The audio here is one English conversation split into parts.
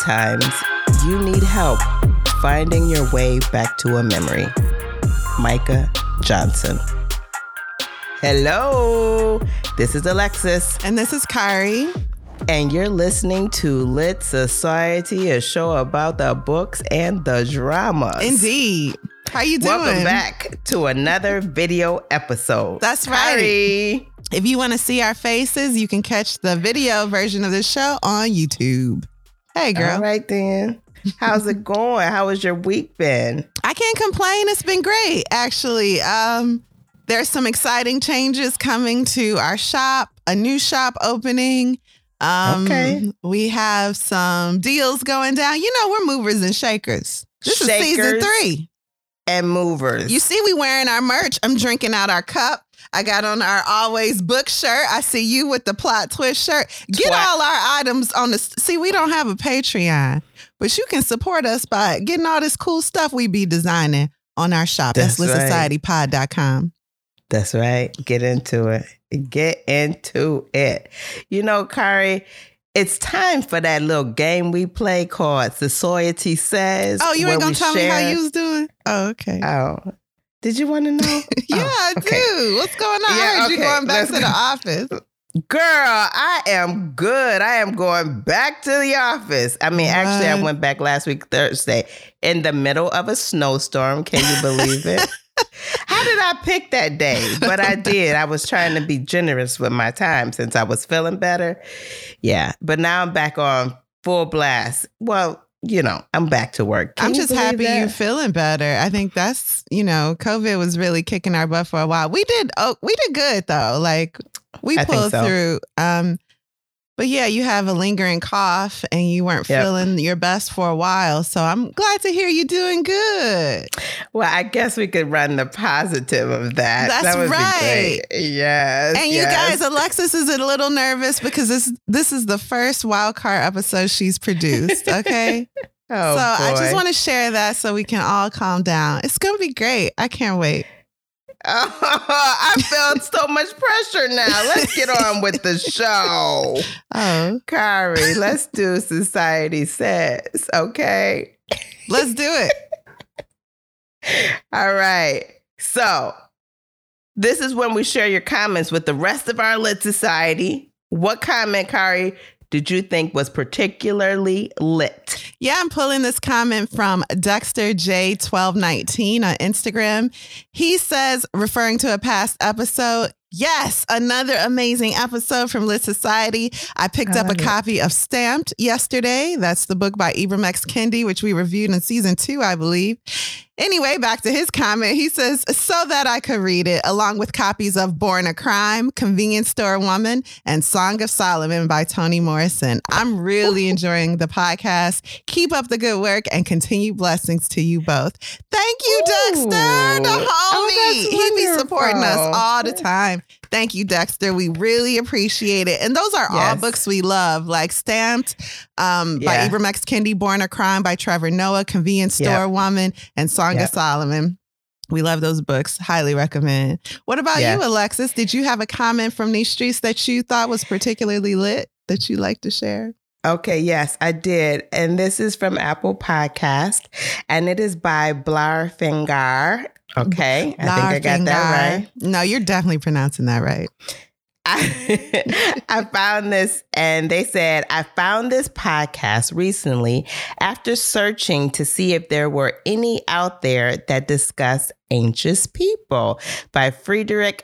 Sometimes you need help finding your way back to a memory. Micah Johnson. Hello, this is Alexis. And this is Kari. And you're listening to Lit Society, a show about the books and the dramas. Indeed. How you doing? Welcome back to another video episode. That's right. Kari. If you want to see our faces, you can catch the video version of the show on YouTube. Hey, girl. All right, then. How's it going? How has your week been? I can't complain. It's been great, actually. Um, there's some exciting changes coming to our shop, a new shop opening. Um, okay. We have some deals going down. You know, we're movers and shakers. This shakers is season three. And movers. You see, we wearing our merch. I'm drinking out our cup. I got on our always book shirt. I see you with the plot twist shirt. Get Twat. all our items on the. See, we don't have a Patreon, but you can support us by getting all this cool stuff we be designing on our shop. That's, That's right. LitSocietyPod.com. That's right. Get into it. Get into it. You know, Kari, it's time for that little game we play called Society Says. Oh, you ain't gonna tell share... me how you was doing? Oh, okay. Oh. Did you want to know? yeah, oh, okay. I do. What's going on? Yeah, okay. you going back Let's to the office. Girl, I am good. I am going back to the office. I mean, what? actually, I went back last week, Thursday, in the middle of a snowstorm. Can you believe it? How did I pick that day? But I did. I was trying to be generous with my time since I was feeling better. Yeah. But now I'm back on full blast. Well, you know, I'm back to work. Can I'm just happy that? you're feeling better. I think that's, you know, COVID was really kicking our butt for a while. We did oh we did good though. Like we pulled so. through. Um but yeah, you have a lingering cough and you weren't yep. feeling your best for a while. So I'm glad to hear you doing good. Well, I guess we could run the positive of that. That's that right. Yes. And yes. you guys, Alexis is a little nervous because this this is the first wild card episode she's produced. Okay. oh, so boy. I just want to share that so we can all calm down. It's gonna be great. I can't wait. Oh, I felt so much pressure now. Let's get on with the show. Oh. Kari, let's do Society Says, okay? Let's do it. All right. So, this is when we share your comments with the rest of our lit society. What comment, Kari, did you think was particularly lit? Yeah, I'm pulling this comment from Dexter J1219 on Instagram. He says, referring to a past episode, Yes, another amazing episode from Lit Society. I picked I up a it. copy of Stamped yesterday. That's the book by Ibram X. Kendi, which we reviewed in season two, I believe. Anyway, back to his comment. He says, so that I could read it, along with copies of Born a Crime, Convenience Store Woman, and Song of Solomon by Toni Morrison. I'm really enjoying the podcast. Keep up the good work and continue blessings to you both. Thank you, Dexter, the oh, homie. Oh, he be supporting us all the time. Thank you, Dexter. We really appreciate it. And those are yes. all books we love, like Stamped um, yeah. by Ibram X. Kendi, Born a Crime by Trevor Noah, Convenience Store yep. Woman, and Song yep. of Solomon. We love those books. Highly recommend. What about yeah. you, Alexis? Did you have a comment from these streets that you thought was particularly lit that you like to share? Okay, yes, I did. And this is from Apple Podcast, and it is by Blar Fingar. Okay, I think I got that right. No, you're definitely pronouncing that right. I, I found this, and they said, I found this podcast recently after searching to see if there were any out there that discuss Anxious People by Fredrik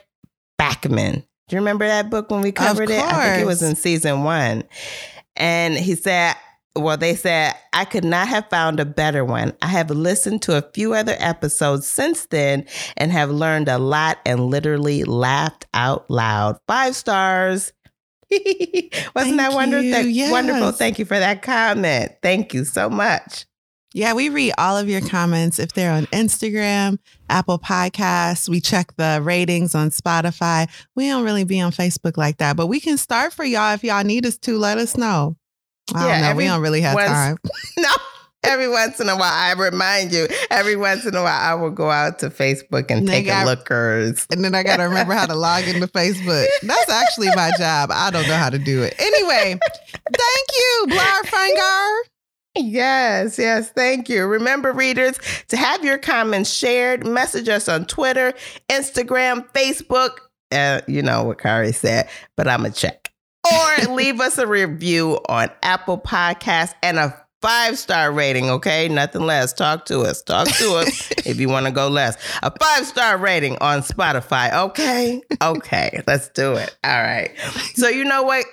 Backman. Do you remember that book when we covered it? I think it was in season one. And he said, well, they said, I could not have found a better one. I have listened to a few other episodes since then and have learned a lot and literally laughed out loud. Five stars. Wasn't Thank that wonderful? Yes. Wonderful. Thank you for that comment. Thank you so much. Yeah, we read all of your comments if they're on Instagram, Apple Podcasts. We check the ratings on Spotify. We don't really be on Facebook like that, but we can start for y'all if y'all need us to. Let us know. I yeah, don't know. We don't really have once, time. no. Every once in a while, I remind you. Every once in a while, I will go out to Facebook and, and take got, a lookers. And then I got to remember how to log into Facebook. That's actually my job. I don't know how to do it. Anyway, thank you, Blar Fangar. Yes, yes, thank you. Remember, readers, to have your comments shared, message us on Twitter, Instagram, Facebook. Uh, you know what Kari said, but I'm a check. Or leave us a review on Apple Podcasts and a five star rating, okay? Nothing less. Talk to us. Talk to us if you want to go less. A five star rating on Spotify, okay? Okay, let's do it. All right. So, you know what,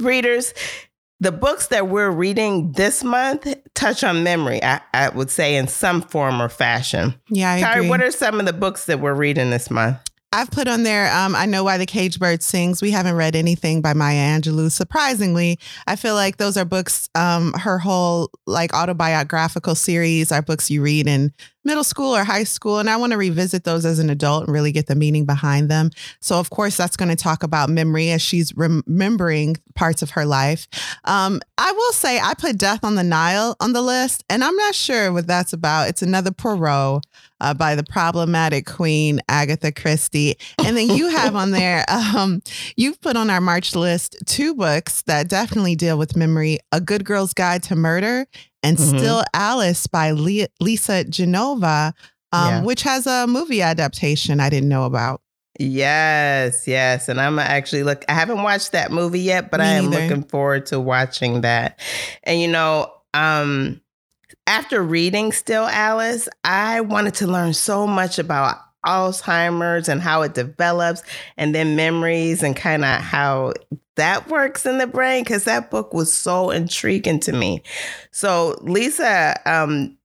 readers? The books that we're reading this month touch on memory, I, I would say, in some form or fashion. Yeah, I Kari, agree. what are some of the books that we're reading this month? I've put on there, um, I Know Why the Cage Bird Sings. We haven't read anything by Maya Angelou. Surprisingly, I feel like those are books, um, her whole like autobiographical series are books you read in middle school or high school. And I want to revisit those as an adult and really get the meaning behind them. So, of course, that's going to talk about memory as she's remembering parts of her life. Um, I will say I put Death on the Nile on the list, and I'm not sure what that's about. It's another Poirot uh, by the problematic queen, Agatha Christie. And then you have on there, um, you've put on our March list two books that definitely deal with memory A Good Girl's Guide to Murder and Mhm. Still Alice by Le- Lisa Genova, um, Yeah. which has a movie adaptation I didn't know about. Yes, yes. And I'm actually look I haven't watched that movie yet, but Me I am neither. looking forward to watching that. And you know, um after reading Still Alice, I wanted to learn so much about Alzheimer's and how it develops and then memories and kind of how that works in the brain cuz that book was so intriguing to me. So Lisa um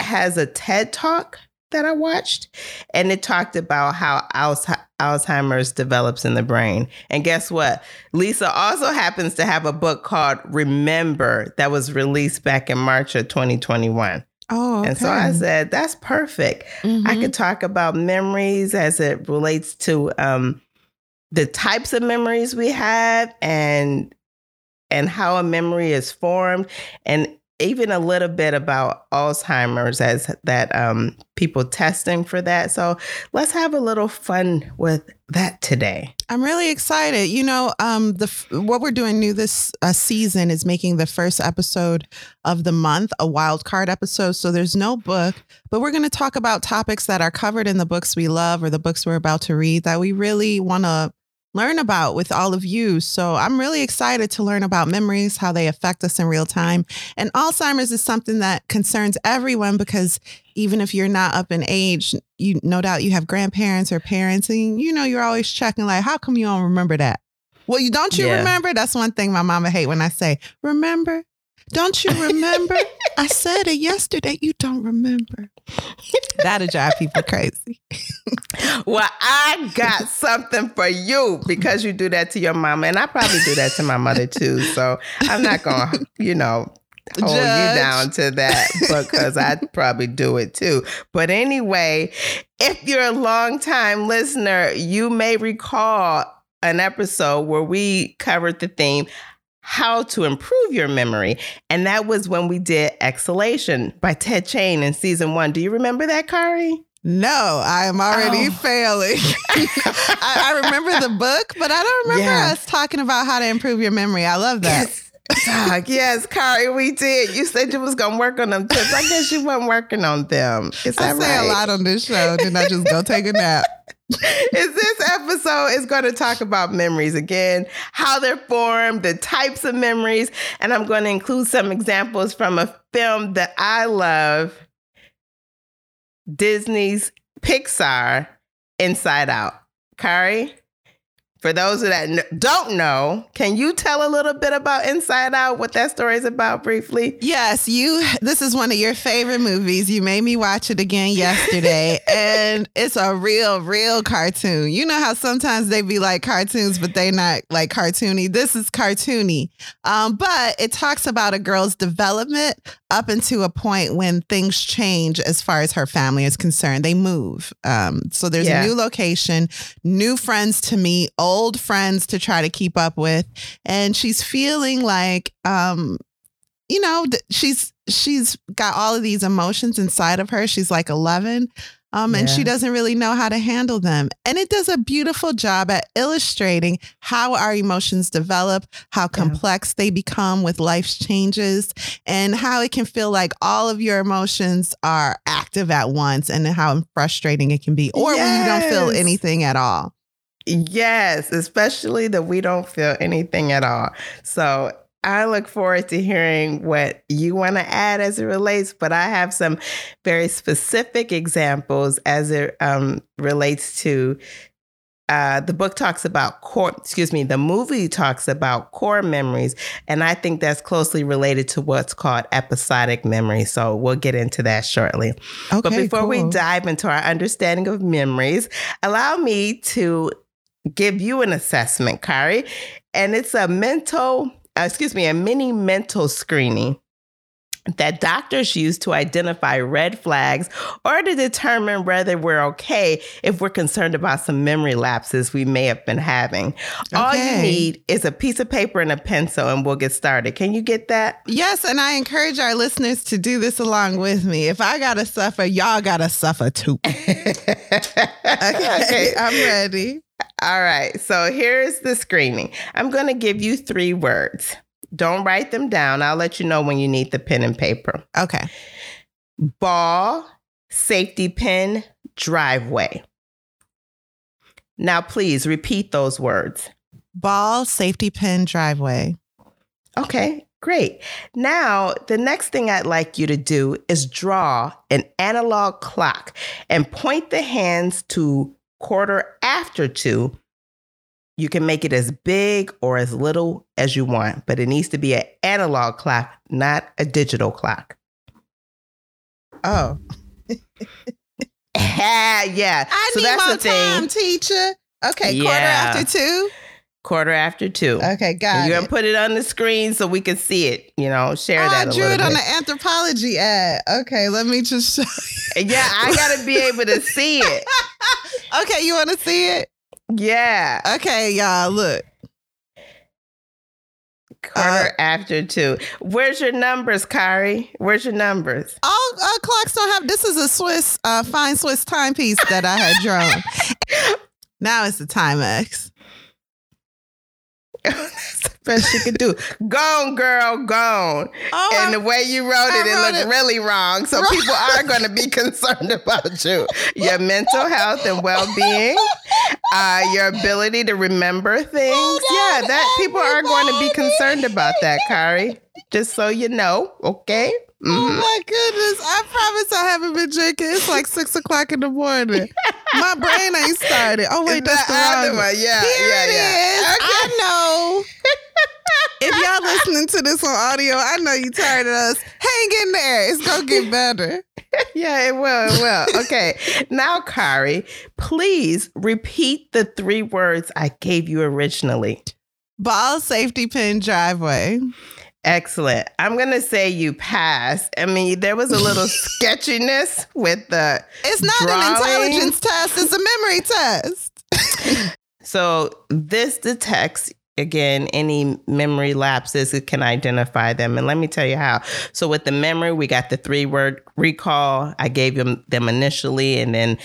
has a TED Talk that I watched, and it talked about how Alz- Alzheimer's develops in the brain. And guess what? Lisa also happens to have a book called Remember that was released back in March of 2021. Oh, And so I said, that's perfect. I Mhm. could talk about memories as it relates to um, the types of memories we have and and how a memory is formed and even a little bit about Alzheimer's as that um, people testing for that. So let's have a little fun with that today. I'm really excited. You know, um, the what we're doing new this uh, season is making the first episode of the month a wild card episode. So there's no book, but we're going to talk about topics that are covered in the books we love or the books we're about to read that we really want to learn about with all of you. So I'm really excited to learn about memories, how they affect us in real time. And Alzheimer's is something that concerns everyone because even if you're not up in age, you no doubt you have grandparents or parents, and you know you're always checking like, how come you don't remember that? Well, you don't you Yeah. remember? That's one thing my mama hate when I say, remember? Don't you remember? I said it yesterday. You don't remember. That'll drive people crazy. Well, I got something for you because you do that to your mama, and I probably do that to my mother too. So I'm not gonna, you know, hold you down to that because I'd probably do it too. But anyway, if you're a long time listener, you may recall an episode where we covered the theme how to improve your memory. And that was when we did Exhalation by Ted Chiang in season one. Do you remember that, Kari? No, I am already Oh. failing. I, I remember the book, but I don't remember Yeah. us talking about how to improve your memory. I love that. Yes. Dog, yes, Kari, we did. You said you was gonna work on them tips. I guess you weren't working on them. Is that I say right? a lot on this show, then I just go take a nap. is this episode is going to talk about memories again, how they're formed, the types of memories, and I'm going to include some examples from a film that I love, Disney's Pixar, Inside Out. Kari, for those that don't know, can you tell a little bit about Inside Out, what that story is about briefly? Yes, you. This is one of your favorite movies. You made me watch it again yesterday, and it's a real, real cartoon. You know how sometimes they be like cartoons, but they not like cartoony. This is cartoony, um, but it talks about a girl's development up into a point when things change as far as her family is concerned. They move, um, so there's Yeah. a new location, new friends to meet, old friends to try to keep up with, and she's feeling like um you know she's she's got all of these emotions inside of her. She's like 11 Um, and she doesn't really know how to handle them. And it does a beautiful job at illustrating how our emotions develop, how complex they become with life's changes, and how it can feel like all of your emotions are active at once and how frustrating it can be, or when you don't feel anything at all. Yes, especially that we don't feel anything at all. So I look forward to hearing what you want to add as it relates, but I have some very specific examples as it um, relates to. Uh, the book talks about core, excuse me, the movie talks about core memories. And I think that's closely related to what's called episodic memory. So we'll get into that shortly. Okay, But before we dive into our understanding of memories, allow me to give you an assessment, Kari. And it's a mental, uh, excuse me, a mini mental screening that doctors use to identify red flags or to determine whether we're okay if we're concerned about some memory lapses we may have been having. All you need is a piece of paper and a pencil, and we'll get started. Can you get that? Yes, and I encourage our listeners to do this along with me. If I gotta suffer, y'all gotta suffer too. Okay, I'm ready. All right. So here's the screening. I'm going to give you three words. Don't write them down. I'll let you know when you need the pen and paper. Okay. Ball, safety pin, driveway. Now, please repeat those words. Ball, safety pin, driveway. Okay, great. Now, the next thing I'd like you to do is draw an analog clock and point the hands to quarter after two. You can make it as big or as little as you want, but it needs to be an analog clock, not a digital clock. Oh. yeah. I so need that's more the thing. time, teacher. Okay, quarter after two. Quarter after two. Okay, got it. You're it. gonna put it on the screen so we can see it. You know, share Oh, I that a drew it on the Anthropologie ad. Okay, let me just show yeah, I gotta be able to see it. Okay, you want to see it? Yeah. Okay, y'all, look. Quarter after two. Where's your numbers, Kari? Where's your numbers? All uh, clocks don't have. This is a Swiss, uh, fine Swiss timepiece that I had drawn. now it's the Timex. Best she could do. Gone, girl, gone. Oh, and the way you wrote I it, it wrote looked it- really wrong. So people are going to be concerned about you, your mental health and well-being, uh, your ability to remember things. Hold yeah, that people are going to be concerned about that, Kari. Just so you know, okay? Oh Mhm. my goodness! I promise I haven't been drinking. It's like six o'clock in the morning. My brain ain't started. Oh wait, that's the wrong one. one. Yeah, Here yeah, it yeah. is. Okay. I know. if y'all listening to this on audio, I know you tired of us. Hang in there. It's gonna get better. Yeah, it will. It will. Okay. Now, Kari, please repeat the three words I gave you originally. Ball safety pin driveway. Excellent. I'm going to say you passed. I mean, there was a little sketchiness with the. It's not an intelligence test. It's a memory test. So, this detects. Again, any memory lapses, it can identify them. And let me tell you how. So, with the memory, we got the three word recall. I gave them them initially and then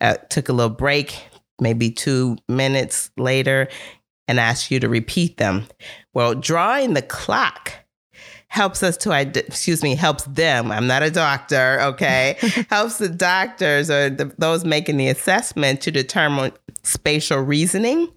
uh, took a little break, maybe two minutes later, and asked you to repeat them. Well, drawing the clock helps us to excuse me helps them. I'm not a doctor okay? Helps the doctors or the, those making the assessment to determine spatial reasoning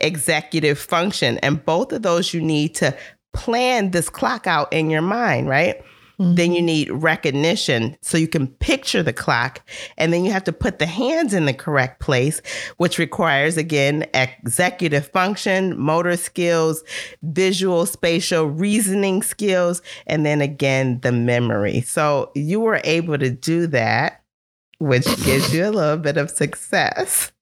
executive function and both of those you need to plan this clock out in your mind right then you mm-hmm. need recognition so you can picture the clock. And then you have to put the hands in the correct place, which requires, again, executive function, motor skills, visual, spatial, reasoning skills, and then again, the memory. So you were able to do that, which gives you a little bit of success.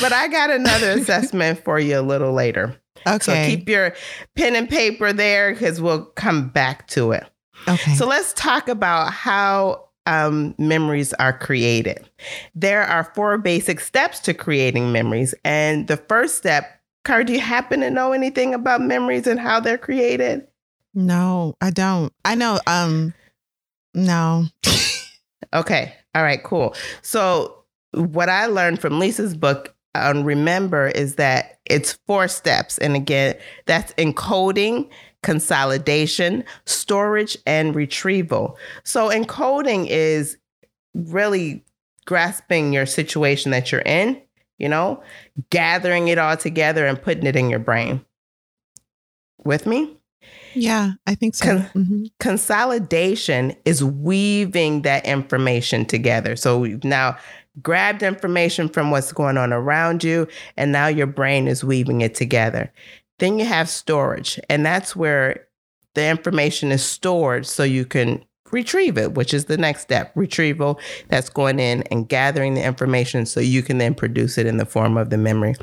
But I got another assessment for you a little later. Okay. So keep your pen and paper there because we'll come back to it. Okay. So let's talk about how um, memories are created. There are four basic steps to creating memories. And the first step, Car, do you happen to know anything about memories and how they're created? no, I don't. I know. Um, no. Okay. All right, cool. So, what I learned from Lisa's book on Remember is that it's four steps. And again, that's encoding, consolidation, storage, and retrieval. So, encoding is really grasping your situation that you're in, you know, gathering it all together and putting it in your brain. With me? Yeah, I think so. Con- mm-hmm. Consolidation is weaving that information together. So we've now grabbed information from what's going on around you, and now your brain is weaving it together. Then you have storage, and that's where the information is stored so you can retrieve it, which is the next step retrieval. That's going in and gathering the information so you can then produce it in the form of the memory.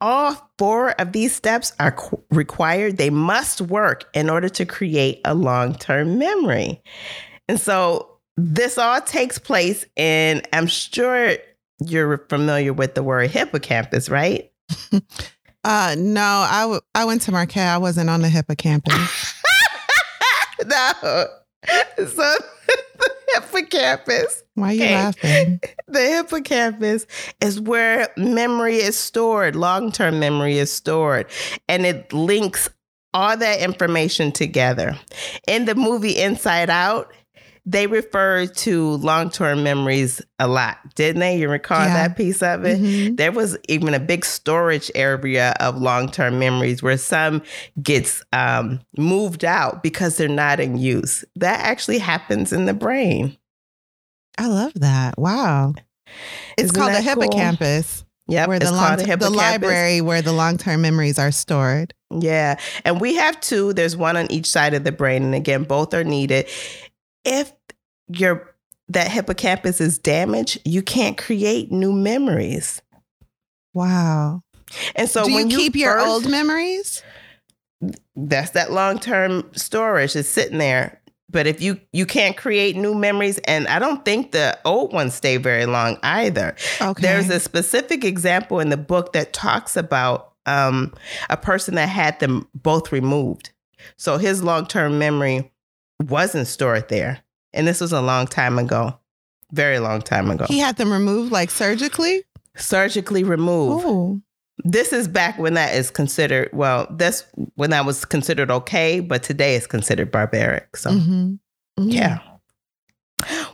All four of these steps are qu- required. They must work in order to create a long term memory. And so this all takes place in, I'm sure you're familiar with the word hippocampus, right? uh, no, I, w- I went to Marquette. I wasn't on the hippocampus. no. So the hippocampus. Why are you okay. laughing? The hippocampus is where memory is stored, long term memory is stored, and it links all that information together. In the movie Inside Out, they referred to long term memories a lot, didn't they? You recall yeah. that piece of it? Mm-hmm. There was even a big storage area of long term memories where some gets um, moved out because they're not in use. That actually happens in the brain. I love that. Wow. It's Isn't called the hippocampus. Cool? Yep, where the long the library where the long term memories are stored. Yeah, and we have two. There's one on each side of the brain, and again, both are needed if your that hippocampus is damaged, you can't create new memories. Wow. And so Do when you keep you your old memories? That's that long-term storage is sitting there. But if you you can't create new memories, and I don't think the old ones stay very long either. Okay. There's a specific example in the book that talks about um, a person that had them both removed. So his long-term memory wasn't stored there. And this was a long time ago, very long time ago. He had them removed like surgically? Surgically removed. Ooh. This is back when that is considered, well, that's when that was considered okay, but today it's considered barbaric. So, mm-hmm. Mm-hmm. yeah.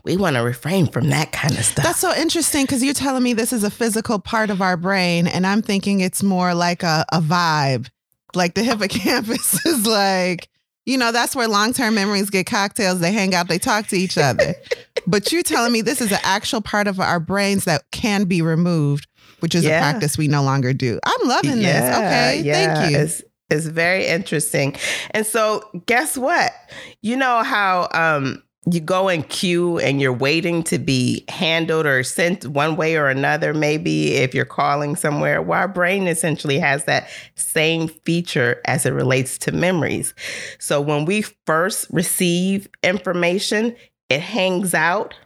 We want to refrain from that kind of stuff. That's so interesting because you're telling me this is a physical part of our brain, and I'm thinking it's more like a, a vibe. Like the hippocampus is like, you know, that's where long term memories get cocktails. They hang out, they talk to each other. but you're telling me this is an actual part of our brains that can be removed, which is yeah. a practice we no longer do. I'm loving yeah, this. Okay. Yeah. Thank you. It's, it's very interesting. And so, guess what? You know how um, you go in queue and you're waiting to be handled or sent one way or another, maybe if you're calling somewhere. Well, our brain essentially has that same feature as it relates to memories. So when we first receive information, it hangs out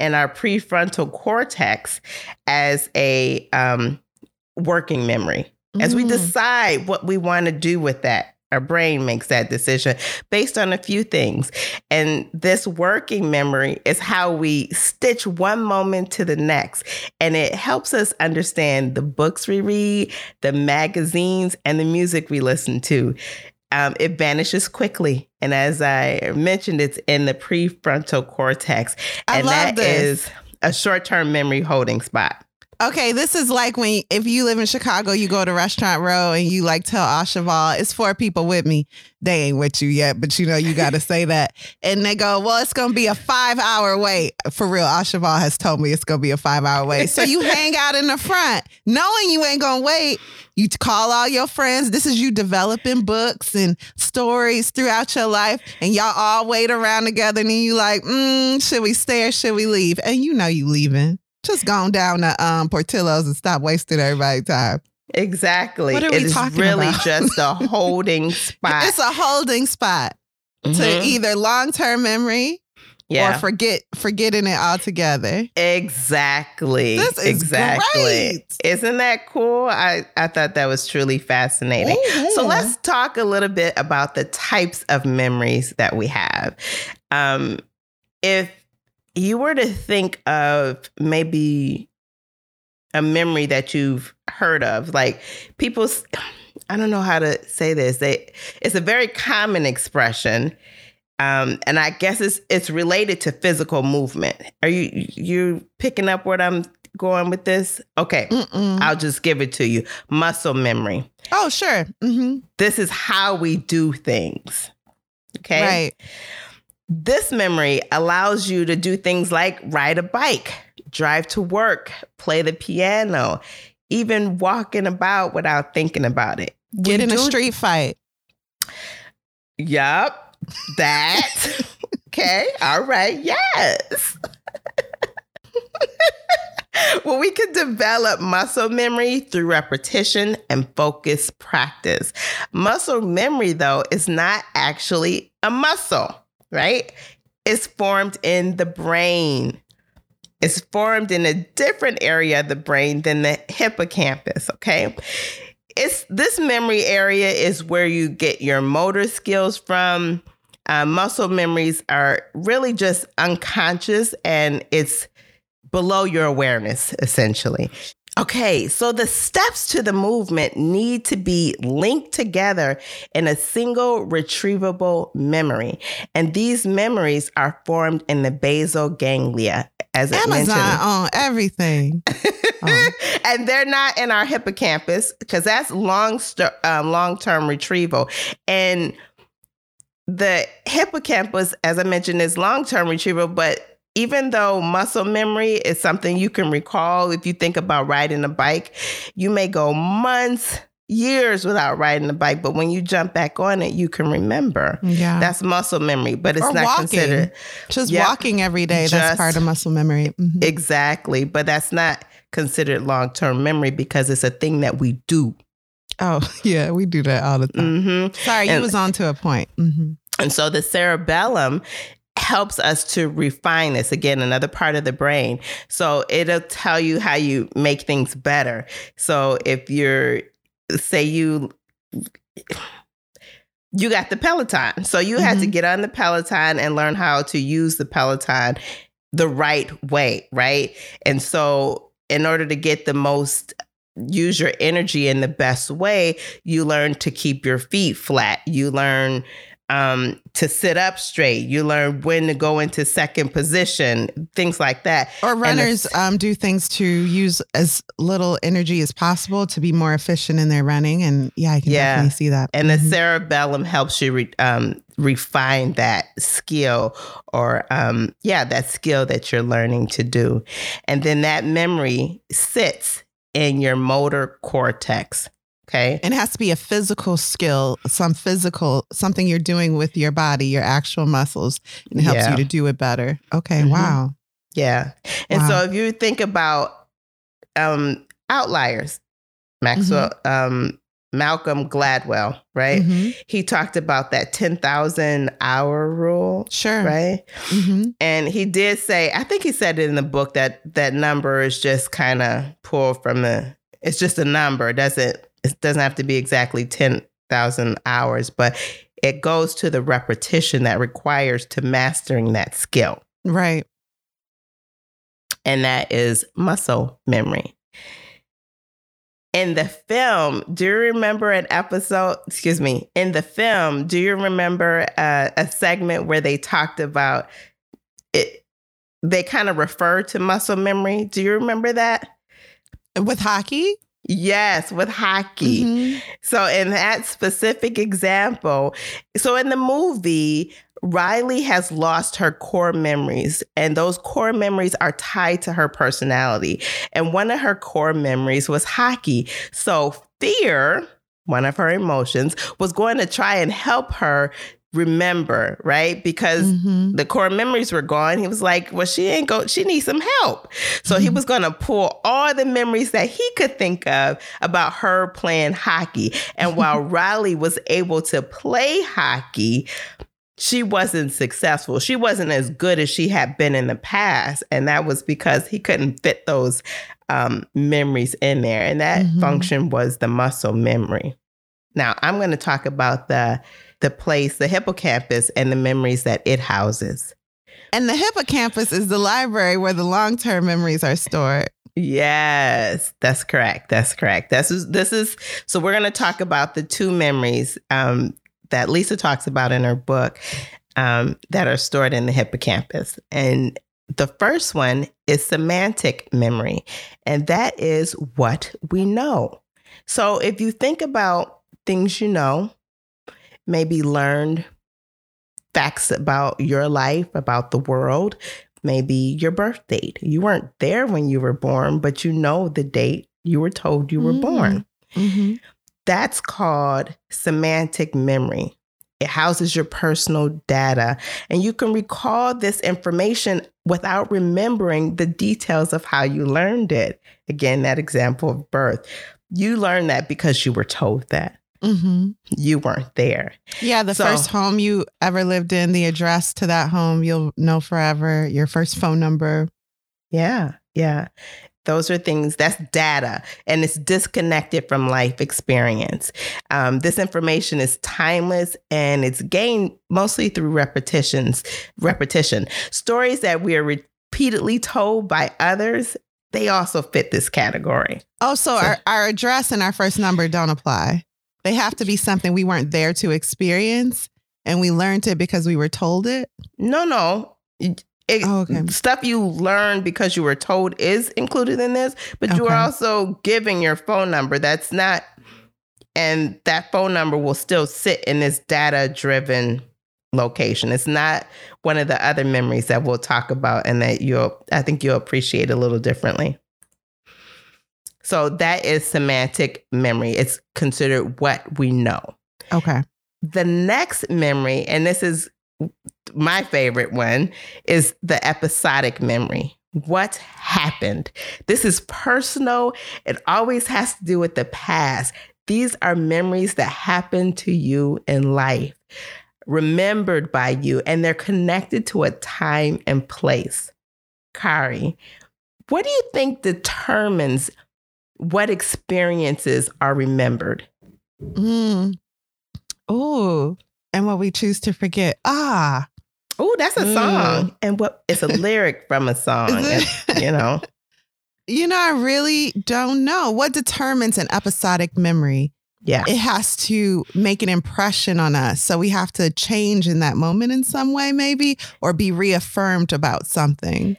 in our prefrontal cortex as a um, working memory. As we mm. decide what we want to do with that our brain makes that decision based on a few things. And this working memory is how we stitch one moment to the next. And it helps us understand the books we read, the magazines, and the music we listen to. Um, it vanishes quickly. And as I mentioned, it's in the prefrontal cortex. I and that this. is a short term memory holding spot. Okay, this is like when if you live in Chicago, you go to Restaurant Row and you like tell Au Cheval, it's four people with me. They ain't with you yet, but you know you got to say that. And they go, well, it's gonna be a five hour wait. For real, Au Cheval has told me it's gonna be a five hour wait. So you hang out in the front, knowing you ain't gonna wait. You call all your friends. This is you developing books and stories throughout your life, and y'all all wait around together. And then you like, mm, should we stay or should we leave? And you know you leaving. Just gone down to um, Portillo's and stop wasting everybody's time. Exactly. What are we it talking really about? just a holding spot. It's a holding spot mm-hmm. to either long term memory yeah. or forget forgetting it altogether. Exactly. This is exactly. Great. Isn't that cool? I, I thought that was truly fascinating. Mm-hmm. So let's talk a little bit about the types of memories that we have. Um, if you were to think of maybe a memory that you've heard of, like people, I don't know how to say this. They, it's a very common expression, um, and I guess it's it's related to physical movement. Are you you picking up what I'm going with this? Okay, Mm-mm. I'll just give it to you. Muscle memory. Oh, sure. Mm-hmm. This is how we do things. Okay. Right. This memory allows you to do things like ride a bike, drive to work, play the piano, even walking about without thinking about it. Get in a street fight. Yup. That. okay. All right. Yes. well, we can develop muscle memory through repetition and focused practice. Muscle memory, though, is not actually a muscle, right? It's formed in the brain. It's formed in a different area of the brain than the hippocampus, okay? It's this memory area is where you get your motor skills from. Uh, muscle memories are really just unconscious and it's below your awareness, essentially. Okay, so the steps to the movement need to be linked together in a single retrievable memory. And these memories are formed in the basal ganglia, as Amazon mentioned. on everything. oh. and they're not in our hippocampus because that's long, um, long-term retrieval. And the hippocampus, as I mentioned, is long-term retrieval, but even though muscle memory is something you can recall if you think about riding a bike, you may go months, years without riding a bike, but when you jump back on it, you can remember. Yeah. That's muscle memory, but it's or not walking. considered. Just yep. walking every day, Just, that's part of muscle memory. Mm-hmm. Exactly. But that's not considered long term memory because it's a thing that we do. Oh, yeah, we do that all the time. Mm-hmm. Sorry, and, you was on to a point. Mm-hmm. And so the cerebellum helps us to refine this. Again another part of the brain. So it'll tell you how you make things better. So if you're say you you got the peloton. So you mm-hmm. had to mm-hmm. get on the peloton and learn how to use the peloton the right way right? And so in order to get the most use your energy in the best way you learn to keep your feet flat. You learn um, to sit up straight. You learn when to go into second position, things like that. Or runners um, do things to use as little energy as possible to be more efficient in their running. And yeah, I can yeah. definitely see that. And mm-hmm. the cerebellum helps you re- um, refine that skill or, um, yeah, that skill that you're learning to do. And then that memory sits in your motor cortex. Okay. And it has to be a physical skill, some physical, something you're doing with your body, your actual muscles, and it helps yeah. you to do it better. Okay. Mm-hmm. Wow. Yeah. And wow. so if you think about um, outliers, Maxwell, mm-hmm. um, Malcolm Gladwell, right? Mm-hmm. He talked about that 10,000 hour rule. Sure. Right. Mm-hmm. And he did say, I think he said it in the book that that number is just kind of pulled from the, it's just a number. It doesn't it doesn't have to be exactly 10,000 hours, but it goes to the repetition that requires to mastering that skill. Right. And that is muscle memory. In the film, do you remember an episode? Excuse me. In the film, do you remember uh, a segment where they talked about it? They kind of refer to muscle memory. Do you remember that? With hockey? Yes, with hockey. Mm-hmm. So, in that specific example, so in the movie, Riley has lost her core memories, and those core memories are tied to her personality. And one of her core memories was hockey. So, fear, one of her emotions, was going to try and help her remember, right? Because mm-hmm. the core memories were gone. He was like, well, she ain't go, she needs some help. So mm-hmm. he was going to pull all the memories that he could think of about her playing hockey. And while Riley was able to play hockey, she wasn't successful. She wasn't as good as she had been in the past. And that was because he couldn't fit those um, memories in there. And that mm-hmm. function was the muscle memory. Now, I'm going to talk about the the place, the hippocampus, and the memories that it houses. And the hippocampus is the library where the long term memories are stored. Yes, that's correct. That's correct. This is this is so we're going to talk about the two memories um, that Lisa talks about in her book um, that are stored in the hippocampus, and the first one is semantic memory, and that is what we know. So if you think about things you know, maybe learned facts about your life, about the world, maybe your birth date. You weren't there when you were born, but you know the date you were told you were mm-hmm. born. Mm-hmm. That's called semantic memory. It houses your personal data, and you can recall this information without remembering the details of how you learned it. Again, that example of birth. You learned that because you were told that. Mm-hmm. You weren't there. Yeah, the so, first home you ever lived in, the address to that home, you'll know forever, your first phone number. Yeah, yeah. Those are things that's data and it's disconnected from life experience. Um, this information is timeless and it's gained mostly through repetitions, repetition. Stories that we are repeatedly told by others, they also fit this category. Oh, so, so our, our address and our first number don't apply. They have to be something we weren't there to experience and we learned it because we were told it? No, no. It, oh, okay. Stuff you learned because you were told is included in this, but okay. you are also giving your phone number. That's not, and that phone number will still sit in this data driven location. It's not one of the other memories that we'll talk about and that you'll, I think you'll appreciate a little differently. So that is semantic memory. It's considered what we know. Okay. The next memory, and this is my favorite one, is the episodic memory. What happened? This is personal. It always has to do with the past. These are memories that happened to you in life, remembered by you, and they're connected to a time and place. Kari, what do you think determines what experiences are remembered? Mm. Oh, and what we choose to forget. Ah. Oh, that's a mm. song. And what it's a lyric from a song, and, you know. You know, I really don't know what determines an episodic memory. Yeah. It has to make an impression on us. So we have to change in that moment in some way, maybe, or be reaffirmed about something.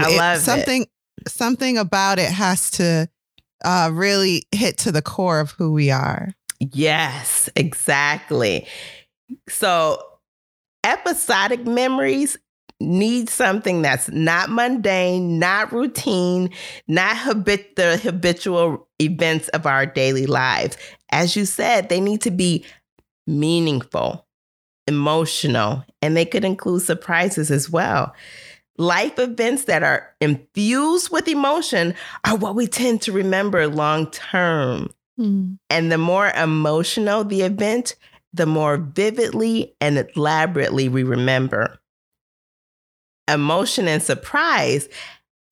I it, love something. It. Something about it has to uh, really hit to the core of who we are. Yes, exactly. So, episodic memories need something that's not mundane, not routine, not habit- the habitual events of our daily lives. As you said, they need to be meaningful, emotional, and they could include surprises as well. Life events that are infused with emotion are what we tend to remember long term. Mm. And the more emotional the event, the more vividly and elaborately we remember. Emotion and surprise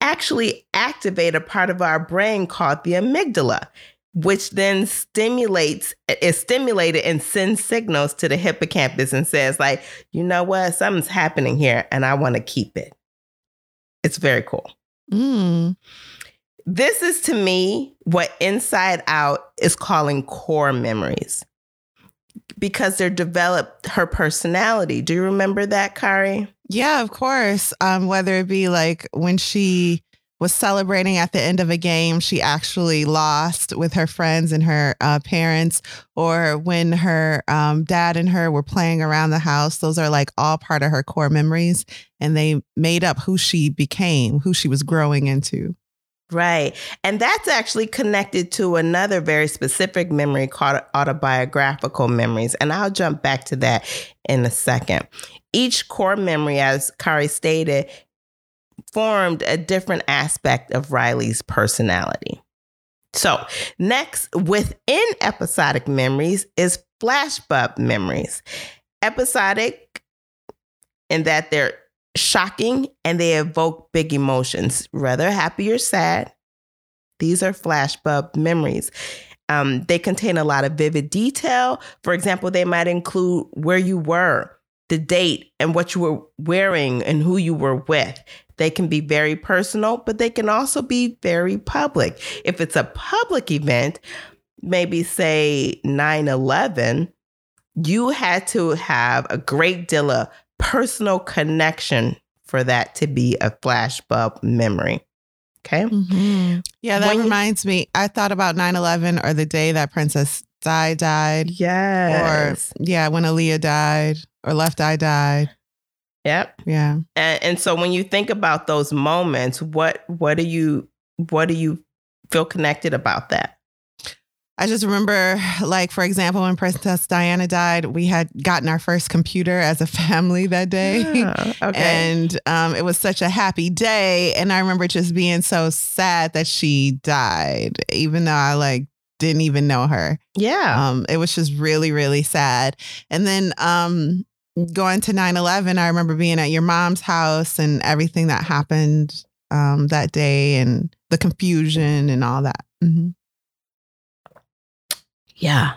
actually activate a part of our brain called the amygdala, which then stimulates is stimulated and sends signals to the hippocampus and says like you know what something's happening here and i want to keep it it's very cool. Mm. This is to me what Inside Out is calling core memories because they're developed her personality. Do you remember that, Kari? Yeah, of course. Um, whether it be like when she was celebrating at the end of a game she actually lost with her friends and her uh, parents, or when her um, dad and her were playing around the house. Those are like all part of her core memories, and they made up who she became, who she was growing into. Right. And that's actually connected to another very specific memory called autobiographical memories. And I'll jump back to that in a second. Each core memory, as Kari stated, formed a different aspect of Riley's personality. So, next within episodic memories is flashbulb memories. Episodic in that they're shocking and they evoke big emotions, whether happy or sad. These are flashbulb memories. Um, they contain a lot of vivid detail. For example, they might include where you were, the date and what you were wearing and who you were with. They can be very personal, but they can also be very public. If it's a public event, maybe say 9 11, you had to have a great deal of personal connection for that to be a flashbulb memory. Okay. Mm-hmm. Yeah, that when reminds you, me. I thought about 9 11 or the day that Princess Di died. Yes. Or, yeah, when Aaliyah died or Left Eye died. Yep. Yeah. And, and so when you think about those moments, what what do you what do you feel connected about that? I just remember, like, for example, when Princess Diana died, we had gotten our first computer as a family that day. Yeah, okay. And um, it was such a happy day. And I remember just being so sad that she died, even though I like didn't even know her. Yeah. Um, it was just really, really sad. And then um, going to 9 11, I remember being at your mom's house and everything that happened um, that day and the confusion and all that. Mm-hmm. Yeah,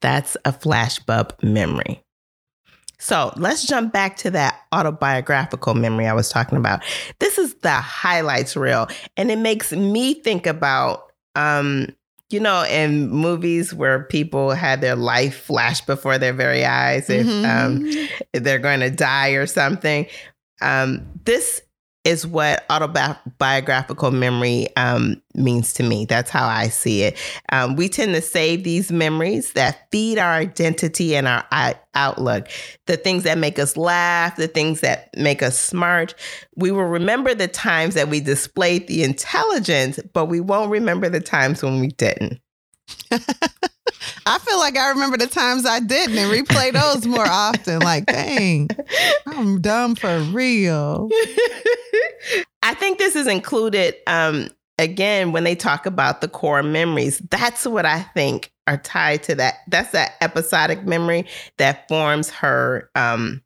that's a flashbulb memory. So let's jump back to that autobiographical memory I was talking about. This is the highlights reel, and it makes me think about, um, you know, in movies where people had their life flash before their very eyes if, mm-hmm. um, if they're going to die or something. Um, this is what autobiographical memory um, means to me. That's how I see it. Um, we tend to save these memories that feed our identity and our outlook. The things that make us laugh, the things that make us smart. We will remember the times that we displayed the intelligence, but we won't remember the times when we didn't. I feel like I remember the times I didn't and replay those more often. Like, dang, I'm dumb for real. I think this is included um, again when they talk about the core memories. That's what I think are tied to that. That's that episodic memory that forms her um,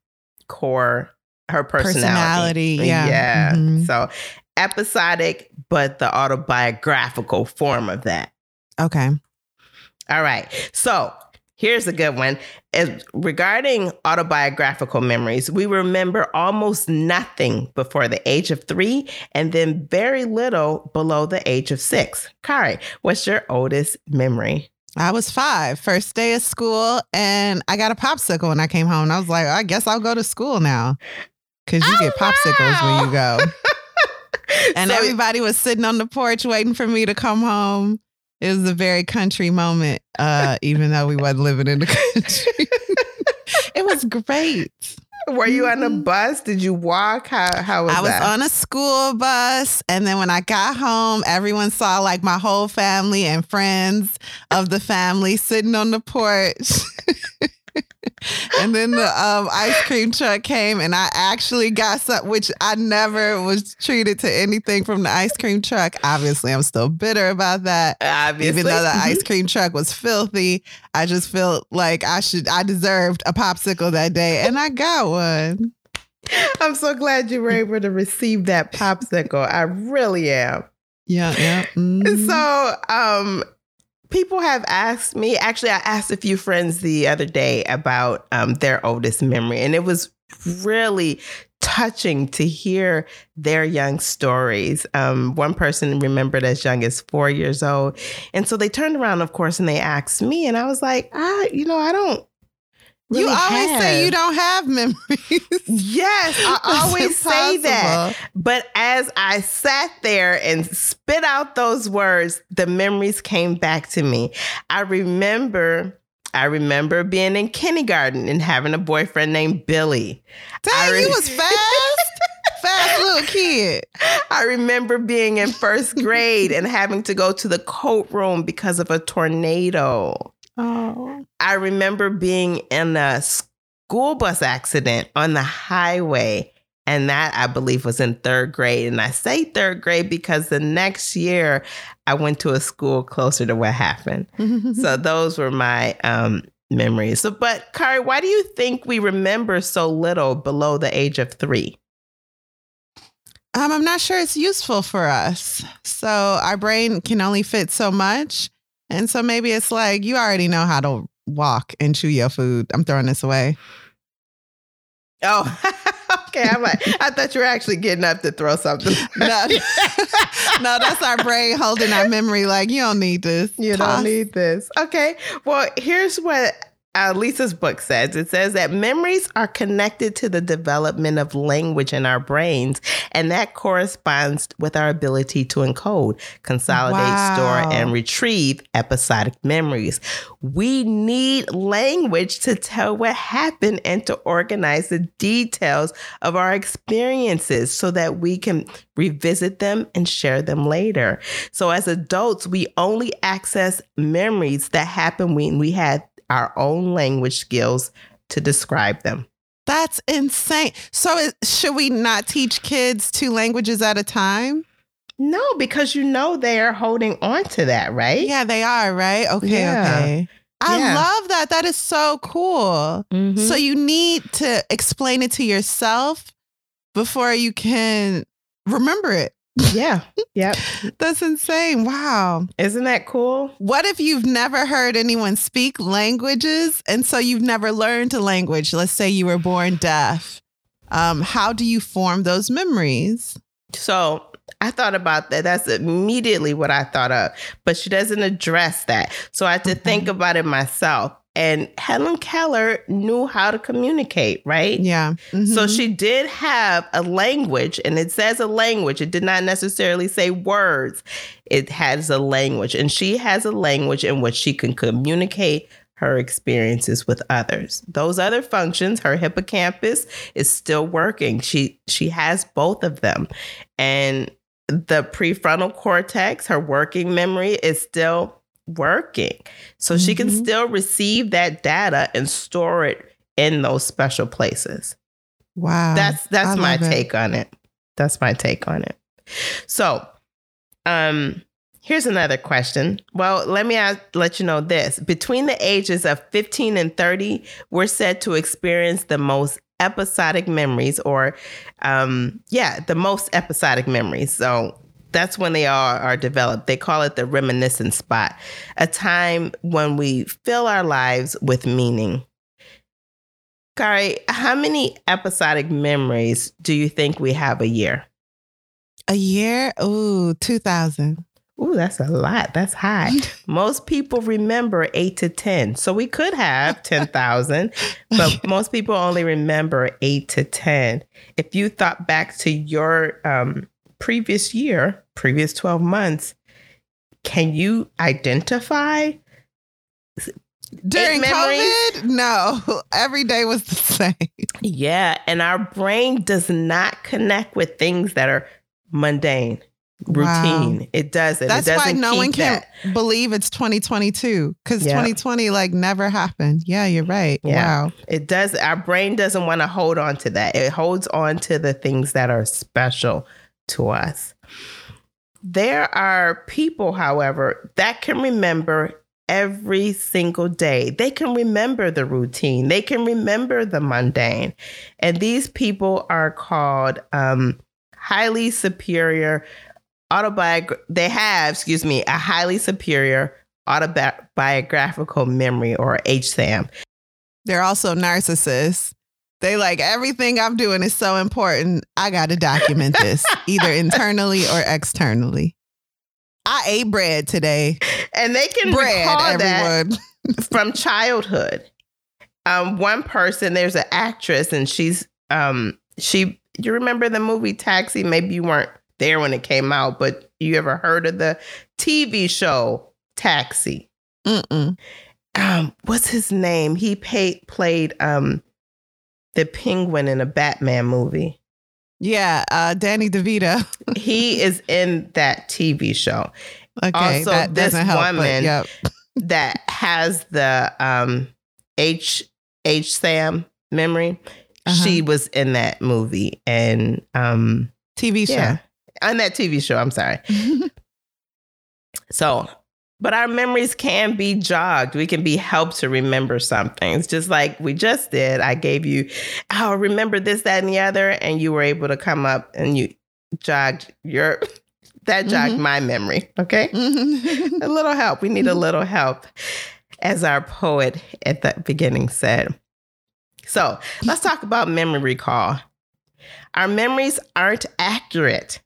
core, her personality. personality yeah. Yeah. Mm-hmm. So episodic, but the autobiographical form of that. Okay. All right. So here's a good one. As regarding autobiographical memories, we remember almost nothing before the age of three and then very little below the age of six. Kari, what's your oldest memory? I was five, first day of school, and I got a popsicle when I came home. I was like, I guess I'll go to school now. Cause you oh, get popsicles wow. when you go. and so, everybody was sitting on the porch waiting for me to come home it was a very country moment, uh, even though we wasn't living in the country. it was great. Were you on a mm-hmm. bus? Did you walk? How how was I was that? on a school bus, and then when I got home, everyone saw like my whole family and friends of the family sitting on the porch. and then the um, ice cream truck came, and I actually got some, which I never was treated to anything from the ice cream truck. Obviously, I'm still bitter about that. Obviously, even though the mm-hmm. ice cream truck was filthy, I just felt like I should, I deserved a popsicle that day, and I got one. I'm so glad you were able to receive that popsicle. I really am. Yeah, yeah. Mm-hmm. So, um, people have asked me. Actually, I asked a few friends the other day about um, their oldest memory, and it was really touching to hear their young stories. Um, one person remembered as young as four years old. And so they turned around, of course, and they asked me, and I was like, I, you know, I don't Really you always have. say you don't have memories. yes, I always say that. But as I sat there and spit out those words, the memories came back to me. I remember I remember being in kindergarten and having a boyfriend named Billy. Dang, re- you was fast. fast little kid. I remember being in first grade and having to go to the coat room because of a tornado. Oh. I remember being in a school bus accident on the highway. And that I believe was in third grade. And I say third grade because the next year I went to a school closer to what happened. so those were my um, memories. So, but Kari, why do you think we remember so little below the age of three? Um, I'm not sure it's useful for us. So our brain can only fit so much. And so maybe it's like you already know how to walk and chew your food. I'm throwing this away. Oh, okay. I'm like, I thought you were actually getting up to throw something. No, no, that's our brain holding our memory. Like you don't need this. You Toss. don't need this. Okay. Well, here's what uh, Lisa's book says it says that memories are connected to the development of language in our brains, and that corresponds with our ability to encode, consolidate, Wow. store, and retrieve episodic memories. We need language to tell what happened and to organize the details of our experiences so that we can revisit them and share them later. So, as adults, we only access memories that happen when we had our own language skills to describe them. That's insane. So, it, should we not teach kids two languages at a time? No, because you know they are holding on to that, right? Yeah, they are, right? Okay, Yeah. okay. I Yeah. love that. That is so cool. Mhm. So, you need to explain it to yourself before you can remember it. Yeah. Yep. That's insane. Wow. Isn't that cool? What if you've never heard anyone speak languages and so you've never learned a language? Let's say you were born deaf. Um, how do you form those memories? So I thought about that. That's immediately what I thought of. But she doesn't address that. So I had to Okay. think about it myself. And Helen Keller knew how to communicate, right? Yeah. So Mhm. she did have a language, and it says a language. It did not necessarily say words. It has a language, and she has a language in which she can communicate her experiences with others. Those other functions, her hippocampus is still working. She she has both of them, and the prefrontal cortex, her working memory, is still working. So she can Mhm. still receive that data and store it in those special places. wow. That's that's I my it. take on it. That's my take on it. So, um here's another question. Well, let me ask, let you know this. Between the ages of 15 and 30, we're said to experience the most episodic memories or um yeah, the most episodic memories. So, that's when they are are developed. They call it the reminiscent spot, a time when we fill our lives with meaning. Kari, how many episodic memories do you think we have a year? A year? Ooh, 2000. Ooh, that's a lot. That's high. most people remember eight to 10. So we could have 10,000, but most people only remember eight to 10. If you thought back to your um, previous year, previous 12 months, can you identify? During? COVID? No. Every day was the same. Yeah. And our brain does not connect with things that are mundane. routine. Wow. It doesn't. That's it why doesn't no one can that. believe it's 2022 because Yeah. 2020 like never happened. Yeah, you're right. Yeah. Wow. It does. Our brain doesn't want to hold on to that. It holds on to the things that are special to us. There are people, however, that can remember every single day. They can remember the routine. They can remember the mundane. And these people are called um, highly superior autobiog. They have, excuse me, a highly superior autobiographical memory or HSAM. They're also narcissists. They like everything I'm doing is so important. I got to document this either internally or externally. I ate bread today. And they can Bread, recall that everyone. from childhood. Um, one person, there's an actress, and she's um, she. You remember the movie Taxi? Maybe you weren't there when it came out, but you ever heard of the TV show Taxi? Mm-mm. Um, what's his name? He paid, played um, the penguin in a Batman movie. Yeah, uh, Danny DeVito. he is in that TV show. Okay, Also, that this doesn't help. but woman- yep. that has the um H H Sam memory. Uh-huh. She was in that movie and um TV show. yeah, on that TV show. I'm sorry. So, but our memories can be jogged. We can be helped to remember something. It's just like we just did. I gave you, oh, remember this, that, and the other, and you were able to come up and you jogged your that jogged Mhm. my memory. Okay a little help. We need a little help, as our poet at the beginning said. So let's talk about memory recall. Our memories aren't accurate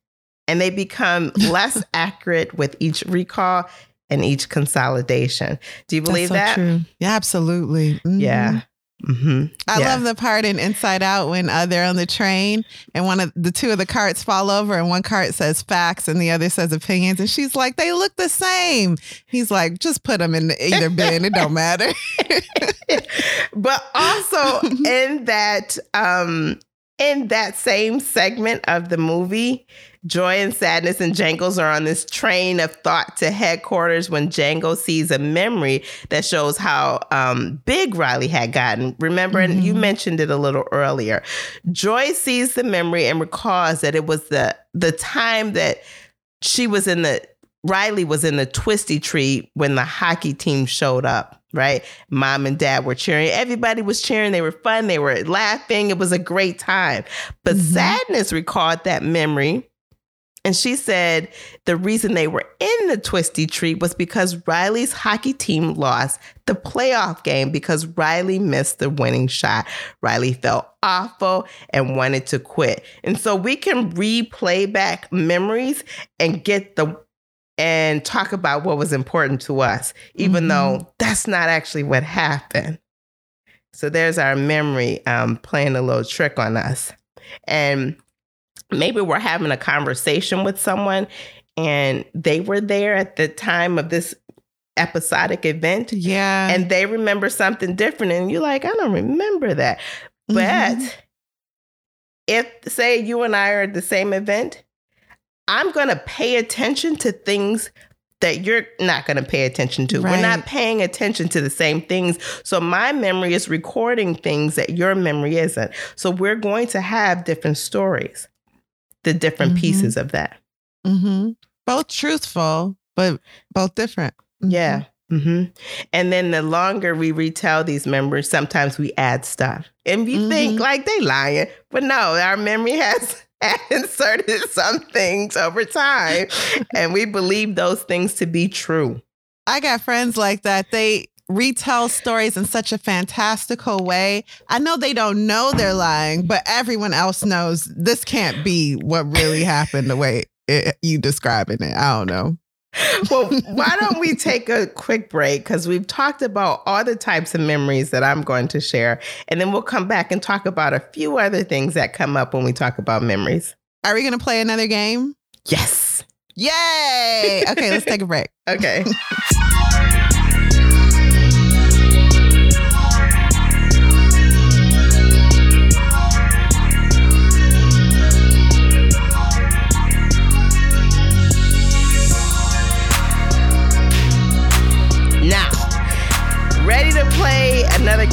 and they become less accurate with each recall and each consolidation. Do you believe so that? True. Yeah, absolutely. Mhm. Yeah. Mm-hmm. I Yeah. love the part in Inside Out when uh, they're on the train and one of the two of the carts fall over and one cart says facts and the other says opinions and she's like they look the same. He's like just put them in either bin it don't matter. but also in that um in that same segment of the movie joy and sadness and jangles are on this train of thought to headquarters when jango sees a memory that shows how um, big riley had gotten remember and you Mhm. mentioned it a little earlier joy sees the memory and recalls that it was the the time that she was in the riley was in the twisty tree when the hockey team showed up right mom and dad were cheering. Everybody was cheering. They were fun. They were laughing. It was a great time. But Mhm. sadness recalled that memory. And she said the reason they were in the twisty tree was because Riley's hockey team lost the playoff game because Riley missed the winning shot. Riley felt awful and wanted to quit. And so we can replay back memories and get the and talk about what was important to us, even Mhm. though that's not actually what happened. So there's our memory um, playing a little trick on us. And maybe we're having a conversation with someone and they were there at the time of this episodic event yeah. and they remember something different and you're like, I don't remember that. But Mhm. if say you and I are at the same event, I'm going to pay attention to things that you're not going to pay attention to. We're not paying attention to the same things. So my memory is recording things that your memory isn't. So we're going to have different stories, the different Mhm. pieces of that. hmm both truthful but both different. Mhm. Yeah. hmm And then the longer we retell these memories, sometimes we add stuff. And we think Mhm. like they lying. But no, our memory has inserted some things over time. and we believe those things to be true. I got friends like that. They retell stories in such a fantastical way. I know they don't know they're lying, but everyone else knows this can't be what really happened the way it, you describing it. I don't know. Well, why don't we take a quick break? Because we've talked about all the types of memories that I'm going to share. And then we'll come back and talk about a few other things that come up when we talk about memories. Are we going to play another game? Yes. Yay! Okay, let's take a break. Okay.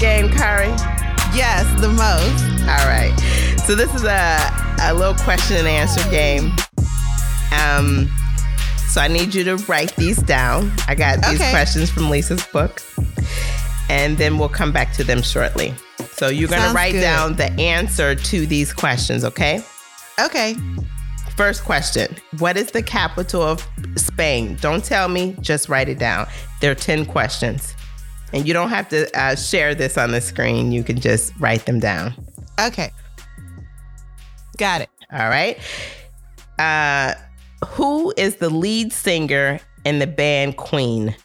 game, Kari? Yes, the most. All right. So this is a, a little question and answer game. Um, so I need you to write these down. I got these Okay. questions from Lisa's book, and then we'll come back to them shortly. So you're gonna write good. down the answer to these questions, okay? Okay. First question What is the capital of Spain? Don't tell me, just write it down. There are 10 questions. And you don't have to uh, share this on the screen. You can just write them down. Okay. Got it. All right. Uh, who is the lead singer in the band Queen?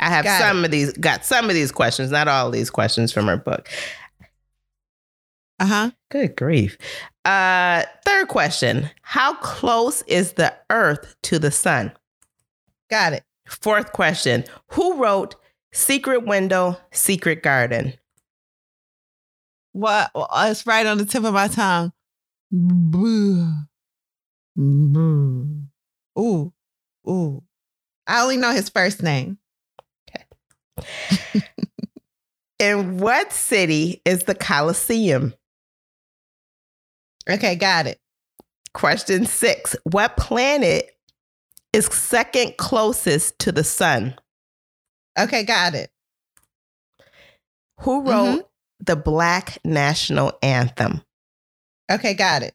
I have Got some of these, got some of these questions, not all these questions from her book. Uh huh. Good grief. Uh, third question How close is the earth to the sun? Got it. Fourth question Who wrote Secret Window, Secret Garden? What? well, It's right on the tip of my tongue. Boo. Boo. Ooh. Ooh. I only know his first name. Okay. In what city is the Colosseum? Okay, got it. Question six What planet is second closest to the sun? Okay, got it. Who mm-hmm. wrote the Black National Anthem? Okay, got it.